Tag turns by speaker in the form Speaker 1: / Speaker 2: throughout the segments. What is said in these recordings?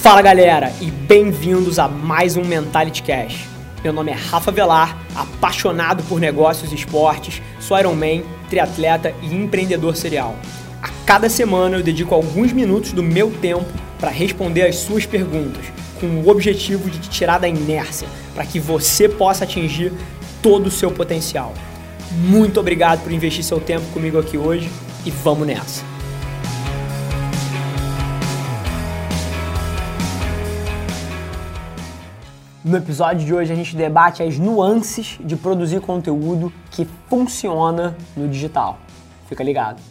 Speaker 1: Fala galera e bem-vindos a mais um Mentality Cash. Meu nome é Rafa Velar, apaixonado por negócios e esportes, sou Ironman, triatleta e empreendedor serial. A cada semana eu dedico alguns minutos do meu tempo para responder as suas perguntas, com o objetivo de te tirar da inércia, para que você possa atingir todo o seu potencial. Muito obrigado por investir seu tempo comigo aqui hoje e vamos nessa! No episódio de hoje a gente debate as nuances de produzir conteúdo que funciona no digital. Fica ligado.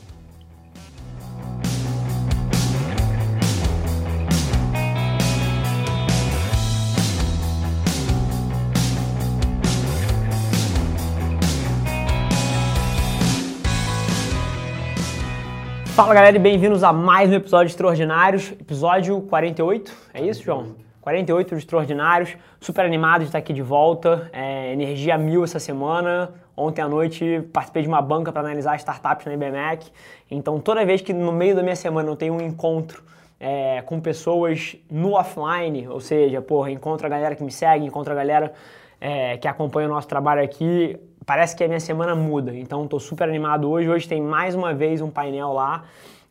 Speaker 1: Fala galera e bem-vindos a mais um episódio Extraordinários, episódio 48, é isso, João? 48 de Extraordinários, super animado de estar aqui de volta, é, energia mil essa semana. Ontem à noite participei de uma banca para analisar startups na IBMEC, então toda vez que no meio da minha semana eu tenho um encontro é, com pessoas no offline, ou seja, porra, encontro a galera que me segue, encontro a galera é, que acompanha o nosso trabalho aqui, parece que a minha semana muda. Então estou super animado hoje. Hoje tem mais uma vez um painel lá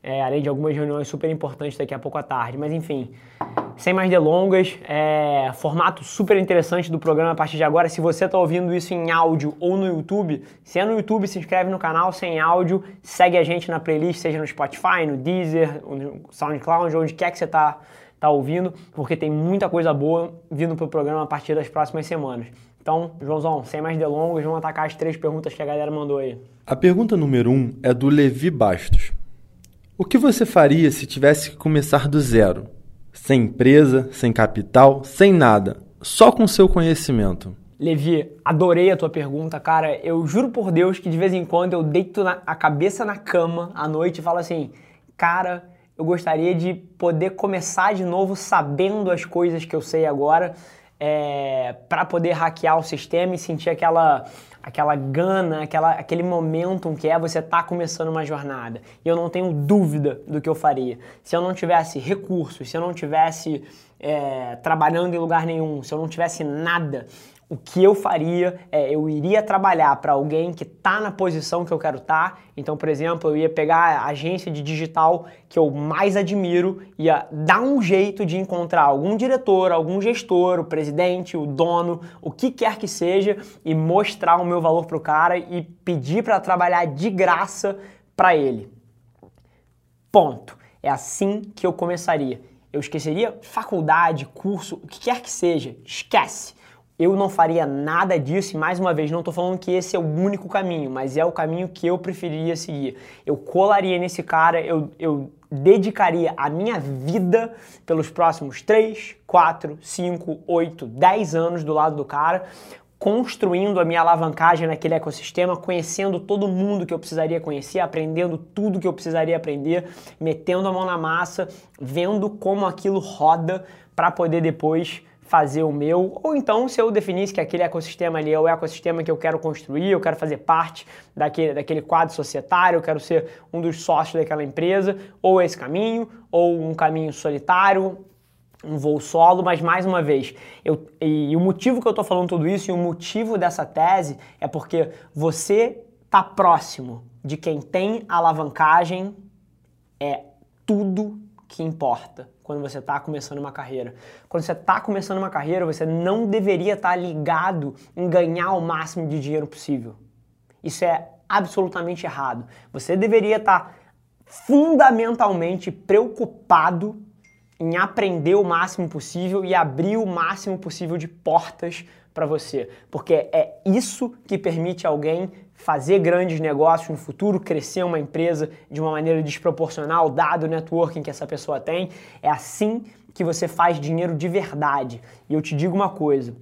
Speaker 1: é, além de algumas reuniões super importantes daqui a pouco à tarde. Mas enfim, sem mais delongas, é, formato super interessante do programa a partir de agora. Se você está ouvindo isso em áudio ou no YouTube, se é no YouTube, se inscreve no canal, se é áudio, segue a gente na playlist, seja no Spotify, no Deezer, no SoundCloud, onde quer que você está tá ouvindo, porque tem muita coisa boa vindo para o programa a partir das próximas semanas. Então, Joãozão, sem mais delongas, vamos atacar as três perguntas que a galera mandou aí.
Speaker 2: A pergunta número um é do Levi Bastos. O que você faria se tivesse que começar do zero? Sem empresa, sem capital, sem nada, só com seu conhecimento.
Speaker 1: Levi, adorei a tua pergunta, cara. Eu juro por Deus que de vez em quando eu deito na, a cabeça na cama à noite e falo assim, cara, eu gostaria de poder começar de novo sabendo as coisas que eu sei agora, é, para poder hackear o sistema e sentir aquela aquela gana, aquela, aquele momentum que é você tá começando uma jornada. E eu não tenho dúvida do que eu faria. Se eu não tivesse recursos, se eu não tivesse é, trabalhando em lugar nenhum, se eu não tivesse nada, o que eu faria é eu iria trabalhar para alguém que está na posição que eu quero estar. Tá. Então, por exemplo, eu ia pegar a agência de digital que eu mais admiro, ia dar um jeito de encontrar algum diretor, algum gestor, o presidente, o dono, o que quer que seja, e mostrar o meu valor para o cara e pedir para trabalhar de graça para ele. Ponto. É assim que eu começaria. Eu esqueceria faculdade, curso, o que quer que seja. Esquece eu não faria nada disso, e mais uma vez, não estou falando que esse é o único caminho, mas é o caminho que eu preferiria seguir. Eu colaria nesse cara, eu, eu dedicaria a minha vida pelos próximos 3, 4, 5, 8, 10 anos do lado do cara, construindo a minha alavancagem naquele ecossistema, conhecendo todo mundo que eu precisaria conhecer, aprendendo tudo que eu precisaria aprender, metendo a mão na massa, vendo como aquilo roda para poder depois fazer o meu, ou então se eu definisse que aquele ecossistema ali é o ecossistema que eu quero construir, eu quero fazer parte daquele, daquele quadro societário, eu quero ser um dos sócios daquela empresa, ou esse caminho, ou um caminho solitário, um voo solo, mas mais uma vez, eu, e, e o motivo que eu estou falando tudo isso e o motivo dessa tese é porque você está próximo de quem tem alavancagem, é tudo que importa quando você está começando uma carreira. Quando você está começando uma carreira, você não deveria estar tá ligado em ganhar o máximo de dinheiro possível. Isso é absolutamente errado. Você deveria estar tá fundamentalmente preocupado em aprender o máximo possível e abrir o máximo possível de portas para você, porque é isso que permite alguém fazer grandes negócios no futuro, crescer uma empresa de uma maneira desproporcional, dado o networking que essa pessoa tem. É assim que você faz dinheiro de verdade. E eu te digo uma coisa.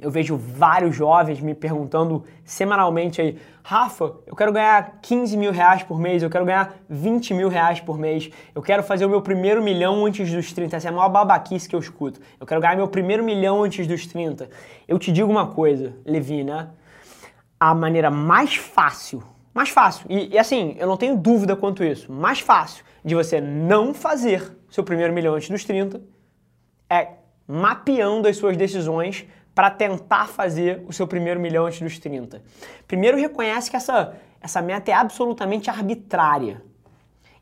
Speaker 1: Eu vejo vários jovens me perguntando semanalmente aí, Rafa, eu quero ganhar 15 mil reais por mês, eu quero ganhar 20 mil reais por mês, eu quero fazer o meu primeiro milhão antes dos 30. Essa é a maior babaquice que eu escuto. Eu quero ganhar meu primeiro milhão antes dos 30. Eu te digo uma coisa, Levi, né? a maneira mais fácil, mais fácil, e, e, assim, eu não tenho dúvida quanto isso, mais fácil de você não fazer seu primeiro milhão antes dos 30 é mapeando as suas decisões para tentar fazer o seu primeiro milhão antes dos 30. Primeiro reconhece que essa, essa meta é absolutamente arbitrária.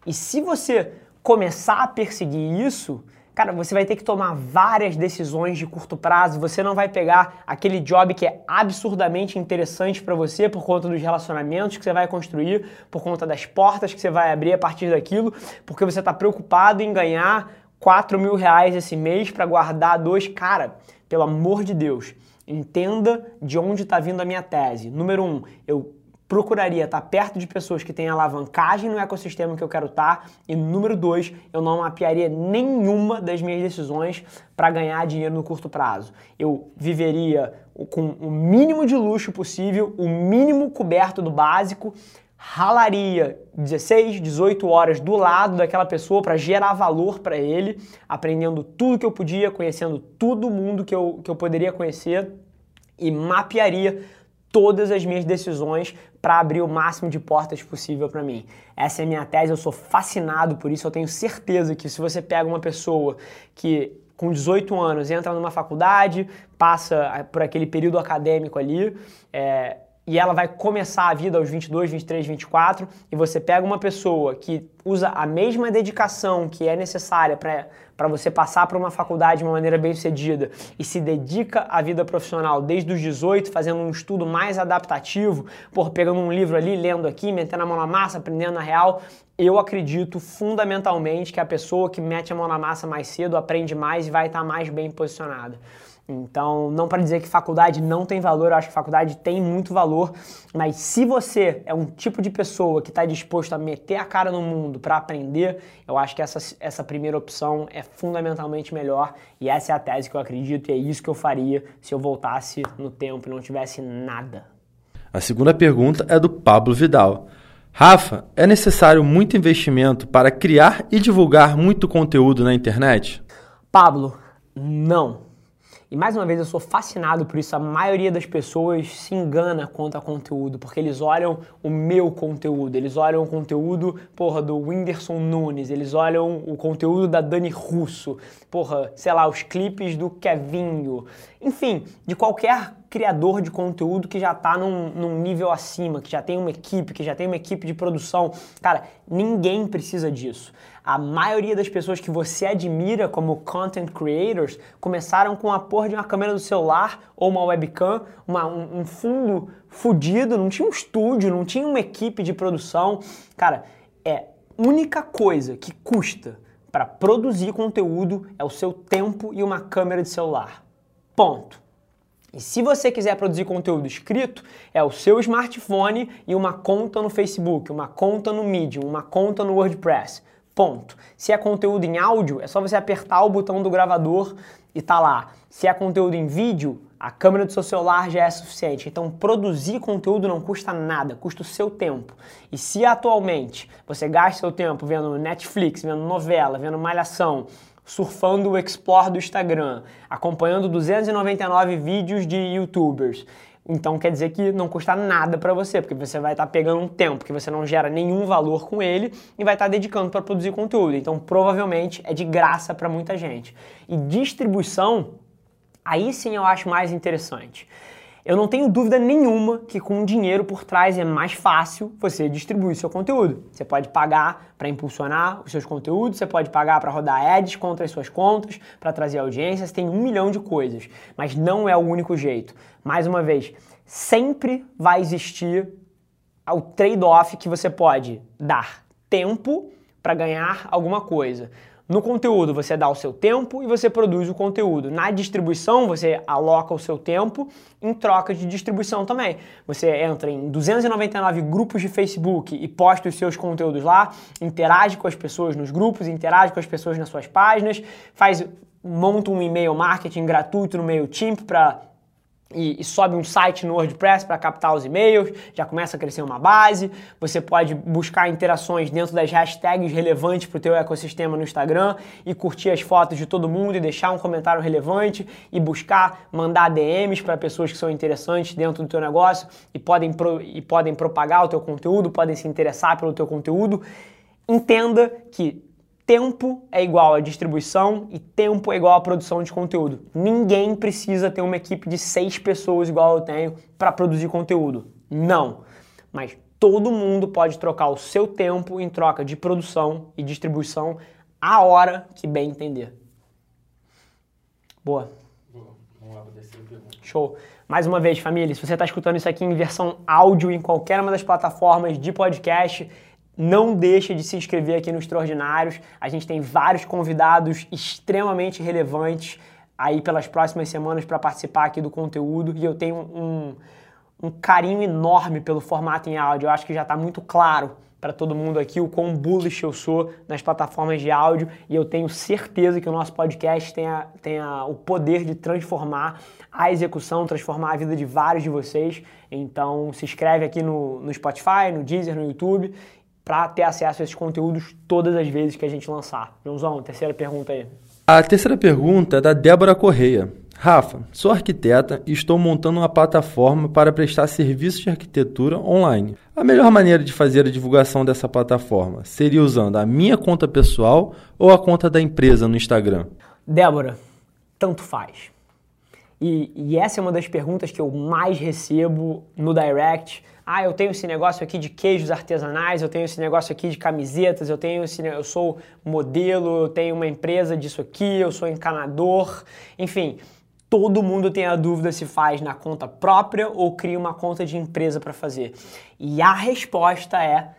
Speaker 1: E se você começar a perseguir isso, cara, você vai ter que tomar várias decisões de curto prazo. Você não vai pegar aquele job que é absurdamente interessante para você por conta dos relacionamentos que você vai construir, por conta das portas que você vai abrir a partir daquilo, porque você está preocupado em ganhar 4 mil reais esse mês para guardar dois. Cara, pelo amor de Deus, entenda de onde está vindo a minha tese. Número um, eu procuraria estar perto de pessoas que têm alavancagem no ecossistema que eu quero estar. E número dois, eu não mapearia nenhuma das minhas decisões para ganhar dinheiro no curto prazo. Eu viveria com o mínimo de luxo possível, o mínimo coberto do básico, ralaria 16, 18 horas do lado daquela pessoa para gerar valor para ele, aprendendo tudo que eu podia, conhecendo todo mundo que eu, que eu poderia conhecer e mapearia todas as minhas decisões para abrir o máximo de portas possível para mim. Essa é a minha tese, eu sou fascinado por isso, eu tenho certeza que se você pega uma pessoa que com 18 anos entra numa faculdade, passa por aquele período acadêmico ali, é, e ela vai começar a vida aos 22, 23, 24, e você pega uma pessoa que usa a mesma dedicação que é necessária para você passar por uma faculdade de uma maneira bem sucedida e se dedica à vida profissional desde os 18, fazendo um estudo mais adaptativo, por pegando um livro ali, lendo aqui, metendo a mão na massa, aprendendo na real, eu acredito fundamentalmente que a pessoa que mete a mão na massa mais cedo aprende mais e vai estar mais bem posicionada. Então, não para dizer que faculdade não tem valor, eu acho que faculdade tem muito valor, mas se você é um tipo de pessoa que está disposto a meter a cara no mundo para aprender, eu acho que essa, essa primeira opção é fundamentalmente melhor e essa é a tese que eu acredito e é isso que eu faria se eu voltasse no tempo e não tivesse nada.
Speaker 2: A segunda pergunta é do Pablo Vidal. Rafa, é necessário muito investimento para criar e divulgar muito conteúdo na internet?
Speaker 1: Pablo, não. E mais uma vez eu sou fascinado por isso. A maioria das pessoas se engana quanto a conteúdo, porque eles olham o meu conteúdo, eles olham o conteúdo, porra, do Whindersson Nunes, eles olham o conteúdo da Dani Russo, porra, sei lá, os clipes do Kevinho, enfim, de qualquer criador de conteúdo que já está num, num, nível acima, que já tem uma equipe, que já tem uma equipe de produção. Cara, ninguém precisa disso. A maioria das pessoas que você admira como content creators começaram com a porra de uma câmera do celular ou uma webcam, uma, um, um fundo fudido, não tinha um estúdio, não tinha uma equipe de produção. Cara, é única coisa que custa para produzir conteúdo é o seu tempo e uma câmera de celular. Ponto. E se você quiser produzir conteúdo escrito, é o seu smartphone e uma conta no Facebook, uma conta no Medium, uma conta no WordPress. Ponto. Se é conteúdo em áudio, é só você apertar o botão do gravador e tá lá. Se é conteúdo em vídeo, a câmera do seu celular já é suficiente. Então, produzir conteúdo não custa nada, custa o seu tempo. E se atualmente você gasta seu tempo vendo Netflix, vendo novela, vendo malhação, surfando o Explore do Instagram, acompanhando 299 vídeos de YouTubers. Então quer dizer que não custa nada para você, porque você vai estar tá pegando um tempo que você não gera nenhum valor com ele e vai estar tá dedicando para produzir conteúdo. Então provavelmente é de graça para muita gente. E distribuição, aí sim eu acho mais interessante. Eu não tenho dúvida nenhuma que com dinheiro por trás é mais fácil você distribuir seu conteúdo. Você pode pagar para impulsionar os seus conteúdos, você pode pagar para rodar ads contra as suas contas, para trazer audiências, tem um milhão de coisas, mas não é o único jeito. Mais uma vez, sempre vai existir o trade-off que você pode dar tempo para ganhar alguma coisa. No conteúdo, você dá o seu tempo e você produz o conteúdo. Na distribuição, você aloca o seu tempo em troca de distribuição também. Você entra em 299 grupos de Facebook e posta os seus conteúdos lá, interage com as pessoas nos grupos, interage com as pessoas nas suas páginas, faz monta um e-mail marketing gratuito no MailChimp para e, e, sobe um site no WordPress para captar os e-mails, já começa a crescer uma base. Você pode buscar interações dentro das hashtags relevantes para o teu ecossistema no Instagram e curtir as fotos de todo mundo e deixar um comentário relevante e buscar mandar DMs para pessoas que são interessantes dentro do teu negócio e podem, pro, e podem propagar o teu conteúdo, podem se interessar pelo teu conteúdo. Entenda que tempo é igual a distribuição e tempo é igual a produção de conteúdo. Ninguém precisa ter uma equipe de seis pessoas igual eu tenho para produzir conteúdo. Não. Mas todo mundo pode trocar o seu tempo em troca de produção e distribuição a hora que bem entender. Boa. Show. Mais uma vez, família, se você está escutando isso aqui em versão áudio em qualquer uma das plataformas de podcast, não deixe de se inscrever aqui no Extraordinários. A gente tem vários convidados extremamente relevantes aí pelas próximas semanas para participar aqui do conteúdo e eu tenho um, um carinho enorme pelo formato em áudio. Eu acho que já está muito claro para todo mundo aqui o quão bullish eu sou nas plataformas de áudio e eu tenho certeza que o nosso podcast tenha, tenha o poder de transformar a execução, transformar a vida de vários de vocês. Então se inscreve aqui no, no Spotify, no Deezer, no YouTube para ter acesso a esses conteúdos todas as vezes que a gente lançar. Joãozão, terceira pergunta aí.
Speaker 2: A terceira pergunta é da Débora Correia. Rafa, sou arquiteta e estou montando uma plataforma para prestar serviços de arquitetura online. A melhor maneira de fazer a divulgação dessa plataforma seria usando a minha conta pessoal ou a conta da empresa no Instagram?
Speaker 1: Débora, tanto faz. E, e essa é uma das perguntas que eu mais recebo no direct. Ah, eu tenho esse negócio aqui de queijos artesanais, eu tenho esse negócio aqui de camisetas, eu tenho esse, eu sou modelo, eu tenho uma empresa disso aqui, eu sou encanador, enfim todo mundo tem a dúvida se faz na conta própria ou cria uma conta de empresa para fazer. E a resposta é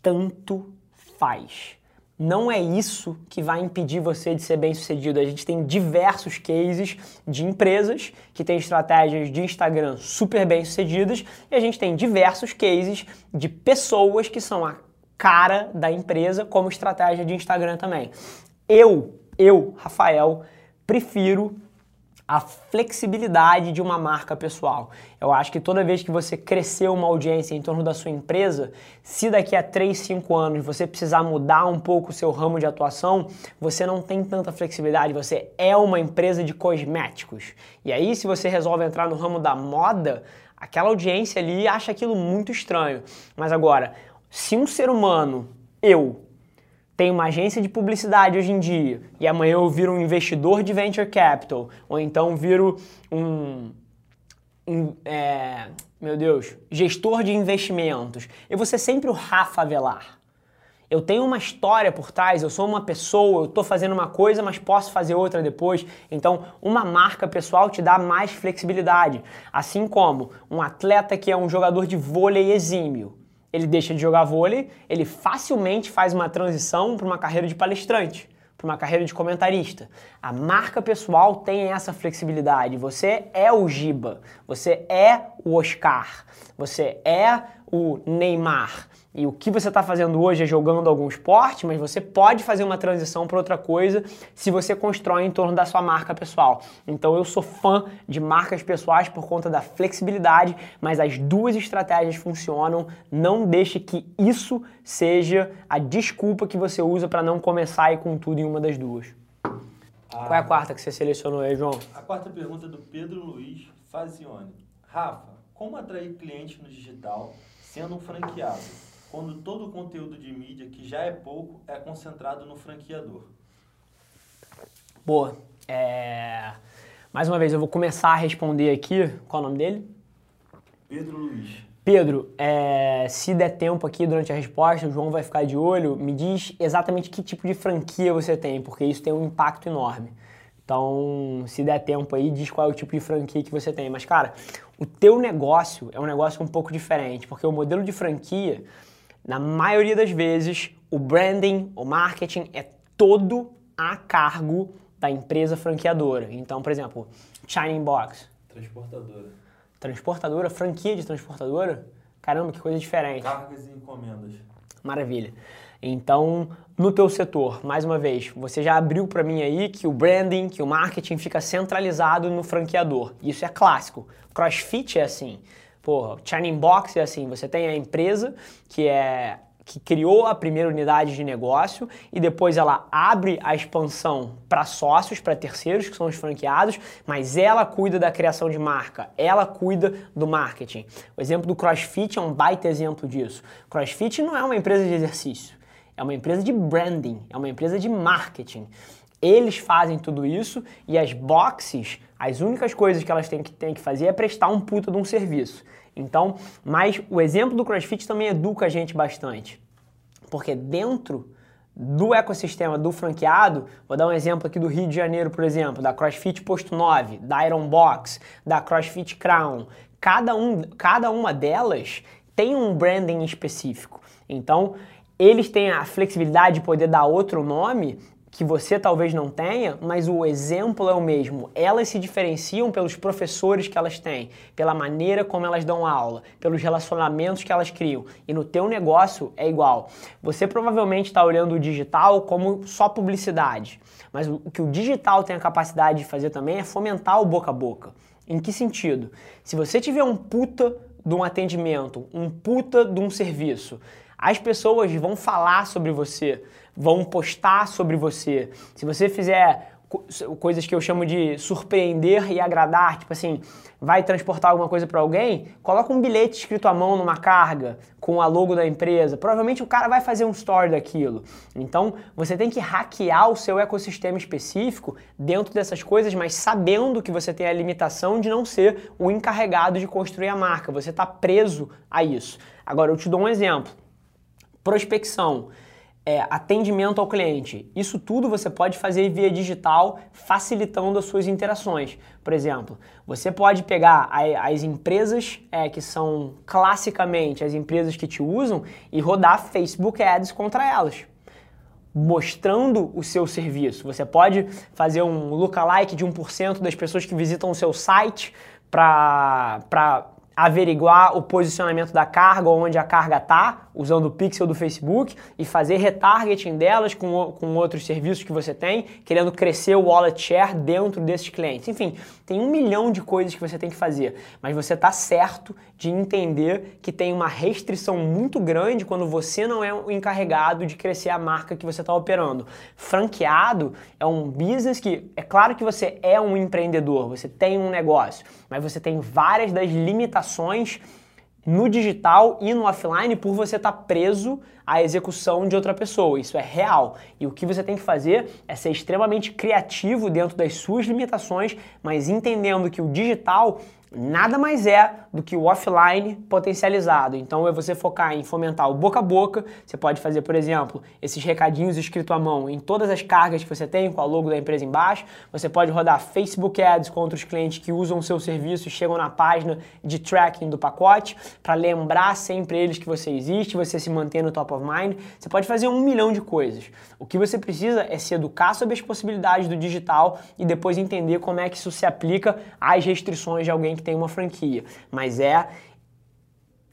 Speaker 1: tanto faz. Não é isso que vai impedir você de ser bem sucedido. A gente tem diversos cases de empresas que têm estratégias de Instagram super bem sucedidas e a gente tem diversos cases de pessoas que são a cara da empresa como estratégia de Instagram também. Eu, eu, Rafael, prefiro a flexibilidade de uma marca pessoal. Eu acho que toda vez que você crescer uma audiência em torno da sua empresa, se daqui a 3, 5 anos você precisar mudar um pouco o seu ramo de atuação, você não tem tanta flexibilidade, você é uma empresa de cosméticos. E aí, se você resolve entrar no ramo da moda, aquela audiência ali acha aquilo muito estranho. Mas agora, se um ser humano, eu, tenho uma agência de publicidade hoje em dia e amanhã eu viro um investidor de venture capital, ou então viro um, um é, meu Deus, gestor de investimentos, eu vou ser sempre o Rafa Velar. Eu tenho uma história por trás, eu sou uma pessoa, eu estou fazendo uma coisa, mas posso fazer outra depois. Então, uma marca pessoal te dá mais flexibilidade. Assim como um atleta que é um jogador de vôlei exímio ele deixa de jogar vôlei, ele facilmente faz uma transição para uma carreira de palestrante, para uma carreira de comentarista. A marca pessoal tem essa flexibilidade. Você é o Giba, você é o Oscar, você é o Neymar. E o que você está fazendo hoje é jogando algum esporte, mas você pode fazer uma transição para outra coisa se você constrói em torno da sua marca pessoal. Então eu sou fã de marcas pessoais por conta da flexibilidade, mas as duas estratégias funcionam. Não deixe que isso seja a desculpa que você usa para não começar aí com tudo em uma das duas. Ah, Qual é a quarta que você selecionou aí, João?
Speaker 2: A quarta pergunta é do Pedro Luiz Fazione. Rafa, como atrair cliente no digital sendo um franqueado? quando todo o conteúdo de mídia, que já é pouco, é concentrado no franqueador?
Speaker 1: Boa. É... Mais uma vez, eu vou começar a responder aqui. Qual é o nome dele?
Speaker 2: Pedro Luiz.
Speaker 1: Pedro, é... se der tempo aqui durante a resposta, o João vai ficar de olho. Me diz exatamente que tipo de franquia você tem, porque isso tem um impacto enorme. Então, se der tempo aí, diz qual é o tipo de franquia que você tem. Mas, cara, o teu negócio é um negócio um pouco diferente, porque o modelo de franquia na maioria das vezes, o branding, o marketing é todo a cargo da empresa franqueadora. Então, por exemplo, Shining Box.
Speaker 2: Transportadora.
Speaker 1: Transportadora, franquia de transportadora? Caramba, que coisa diferente.
Speaker 2: Cargas e encomendas.
Speaker 1: Maravilha. Então, no teu setor, mais uma vez, você já abriu para mim aí que o branding, que o marketing fica centralizado no franqueador. Isso é clássico. CrossFit é assim. Porra, Shining Box é assim, você tem a empresa que é que criou a primeira unidade de negócio e depois ela abre a expansão para sócios, para terceiros, que são os franqueados, mas ela cuida da criação de marca, ela cuida do marketing. O exemplo do CrossFit é um baita exemplo disso. CrossFit não é uma empresa de exercício. É uma empresa de branding, é uma empresa de marketing. Eles fazem tudo isso e as boxes, as únicas coisas que elas têm que, têm que fazer é prestar um puta de um serviço. Então, mas o exemplo do CrossFit também educa a gente bastante. Porque dentro do ecossistema do franqueado, vou dar um exemplo aqui do Rio de Janeiro, por exemplo, da CrossFit Posto 9, da Iron Box, da CrossFit Crown. Cada, um, cada uma delas tem um branding específico. Então, eles têm a flexibilidade de poder dar outro nome que você talvez não tenha, mas o exemplo é o mesmo. Elas se diferenciam pelos professores que elas têm, pela maneira como elas dão aula, pelos relacionamentos que elas criam. E no teu negócio é igual. Você provavelmente está olhando o digital como só publicidade, mas o que o digital tem a capacidade de fazer também é fomentar o boca a boca. Em que sentido? Se você tiver um puta de um atendimento, um puta de um serviço, as pessoas vão falar sobre você vão postar sobre você. Se você fizer coisas que eu chamo de surpreender e agradar, tipo assim, vai transportar alguma coisa para alguém, coloca um bilhete escrito à mão numa carga com a logo da empresa. Provavelmente o cara vai fazer um story daquilo. Então, você tem que hackear o seu ecossistema específico dentro dessas coisas, mas sabendo que você tem a limitação de não ser o encarregado de construir a marca. Você está preso a isso. Agora, eu te dou um exemplo. Prospecção é, atendimento ao cliente. Isso tudo você pode fazer via digital, facilitando as suas interações. Por exemplo, você pode pegar as empresas é, que são classicamente as empresas que te usam e rodar Facebook Ads contra elas. Mostrando o seu serviço. Você pode fazer um lookalike de 1% das pessoas que visitam o seu site para averiguar o posicionamento da carga, onde a carga está, usando o pixel do Facebook e fazer retargeting delas com, com outros serviços que você tem, querendo crescer o wallet share dentro desses clientes. Enfim, tem um milhão de coisas que você tem que fazer, mas você está certo de entender que tem uma restrição muito grande quando você não é o encarregado de crescer a marca que você está operando. Franqueado é um business que, é claro que você é um empreendedor, você tem um negócio, mas você tem várias das limitações no digital e no offline por você estar tá preso à execução de outra pessoa. Isso é real. E o que você tem que fazer é ser extremamente criativo dentro das suas limitações, mas entendendo que o digital nada mais é do que o offline potencializado. Então é você focar em fomentar o boca a boca. Você pode fazer, por exemplo, esses recadinhos escritos à mão em todas as cargas que você tem com a logo da empresa embaixo. Você pode rodar Facebook Ads contra os clientes que usam o seu serviço e chegam na página de tracking do pacote para lembrar sempre eles que você existe, você se manter no top of mind. Você pode fazer um milhão de coisas. O que você precisa é se educar sobre as possibilidades do digital e depois entender como é que isso se aplica às restrições de alguém que que tem uma franquia, mas é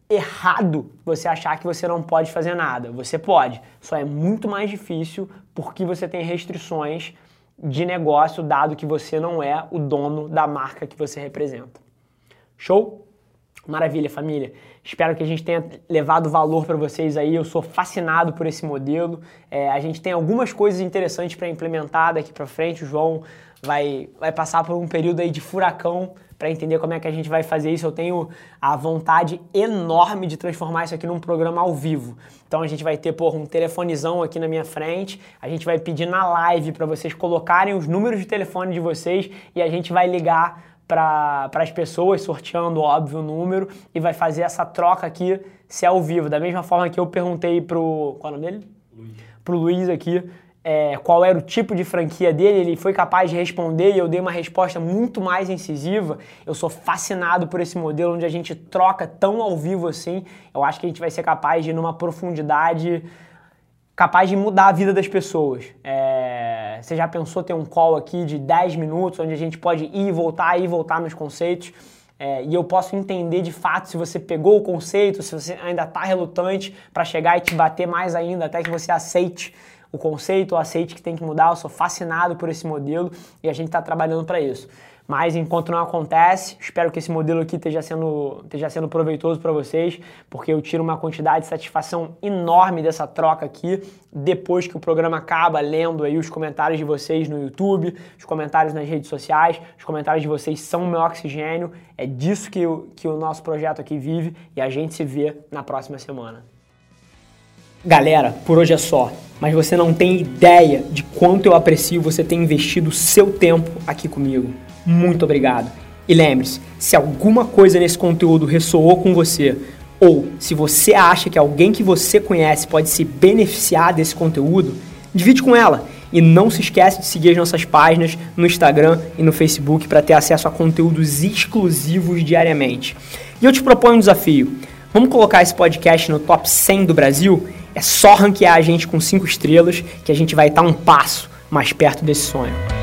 Speaker 1: errado você achar que você não pode fazer nada. Você pode, só é muito mais difícil porque você tem restrições de negócio, dado que você não é o dono da marca que você representa. Show? Maravilha, família. Espero que a gente tenha levado valor para vocês aí. Eu sou fascinado por esse modelo. É, a gente tem algumas coisas interessantes para implementar daqui para frente. O João vai, vai passar por um período aí de furacão para entender como é que a gente vai fazer isso. Eu tenho a vontade enorme de transformar isso aqui num programa ao vivo. Então a gente vai ter, porra, um telefonezão aqui na minha frente, a gente vai pedir na live para vocês colocarem os números de telefone de vocês e a gente vai ligar para as pessoas, sorteando, óbvio, o número, e vai fazer essa troca aqui se é ao vivo. Da mesma forma que eu perguntei pro. Qual é o nome dele? Luiz. Pro Luiz aqui é, qual era o tipo de franquia dele, ele foi capaz de responder e eu dei uma resposta muito mais incisiva. Eu sou fascinado por esse modelo onde a gente troca tão ao vivo assim. Eu acho que a gente vai ser capaz de ir numa profundidade capaz de mudar a vida das pessoas. É, você já pensou ter um call aqui de 10 minutos onde a gente pode ir e voltar, ir e voltar nos conceitos? É, e eu posso entender de fato se você pegou o conceito, se você ainda está relutante para chegar e te bater mais ainda até que você aceite o conceito, o aceite que tem que mudar. Eu sou fascinado por esse modelo e a gente está trabalhando para isso. Mas enquanto não acontece, espero que esse modelo aqui esteja sendo, esteja sendo proveitoso para vocês, porque eu tiro uma quantidade de satisfação enorme dessa troca aqui, depois que o programa acaba, lendo aí os comentários de vocês no YouTube, os comentários nas redes sociais, os comentários de vocês são o meu oxigênio, é disso que, que o nosso projeto aqui vive e a gente se vê na próxima semana. Galera, por hoje é só. Mas você não tem ideia de quanto eu aprecio você ter investido seu tempo aqui comigo. Muito obrigado. E lembre-se, se alguma coisa nesse conteúdo ressoou com você, ou se você acha que alguém que você conhece pode se beneficiar desse conteúdo, divide com ela. E não se esquece de seguir as nossas páginas no Instagram e no Facebook para ter acesso a conteúdos exclusivos diariamente. E eu te proponho um desafio. Vamos colocar esse podcast no top 100 do Brasil? É só ranquear a gente com 5 estrelas que a gente vai estar um passo mais perto desse sonho.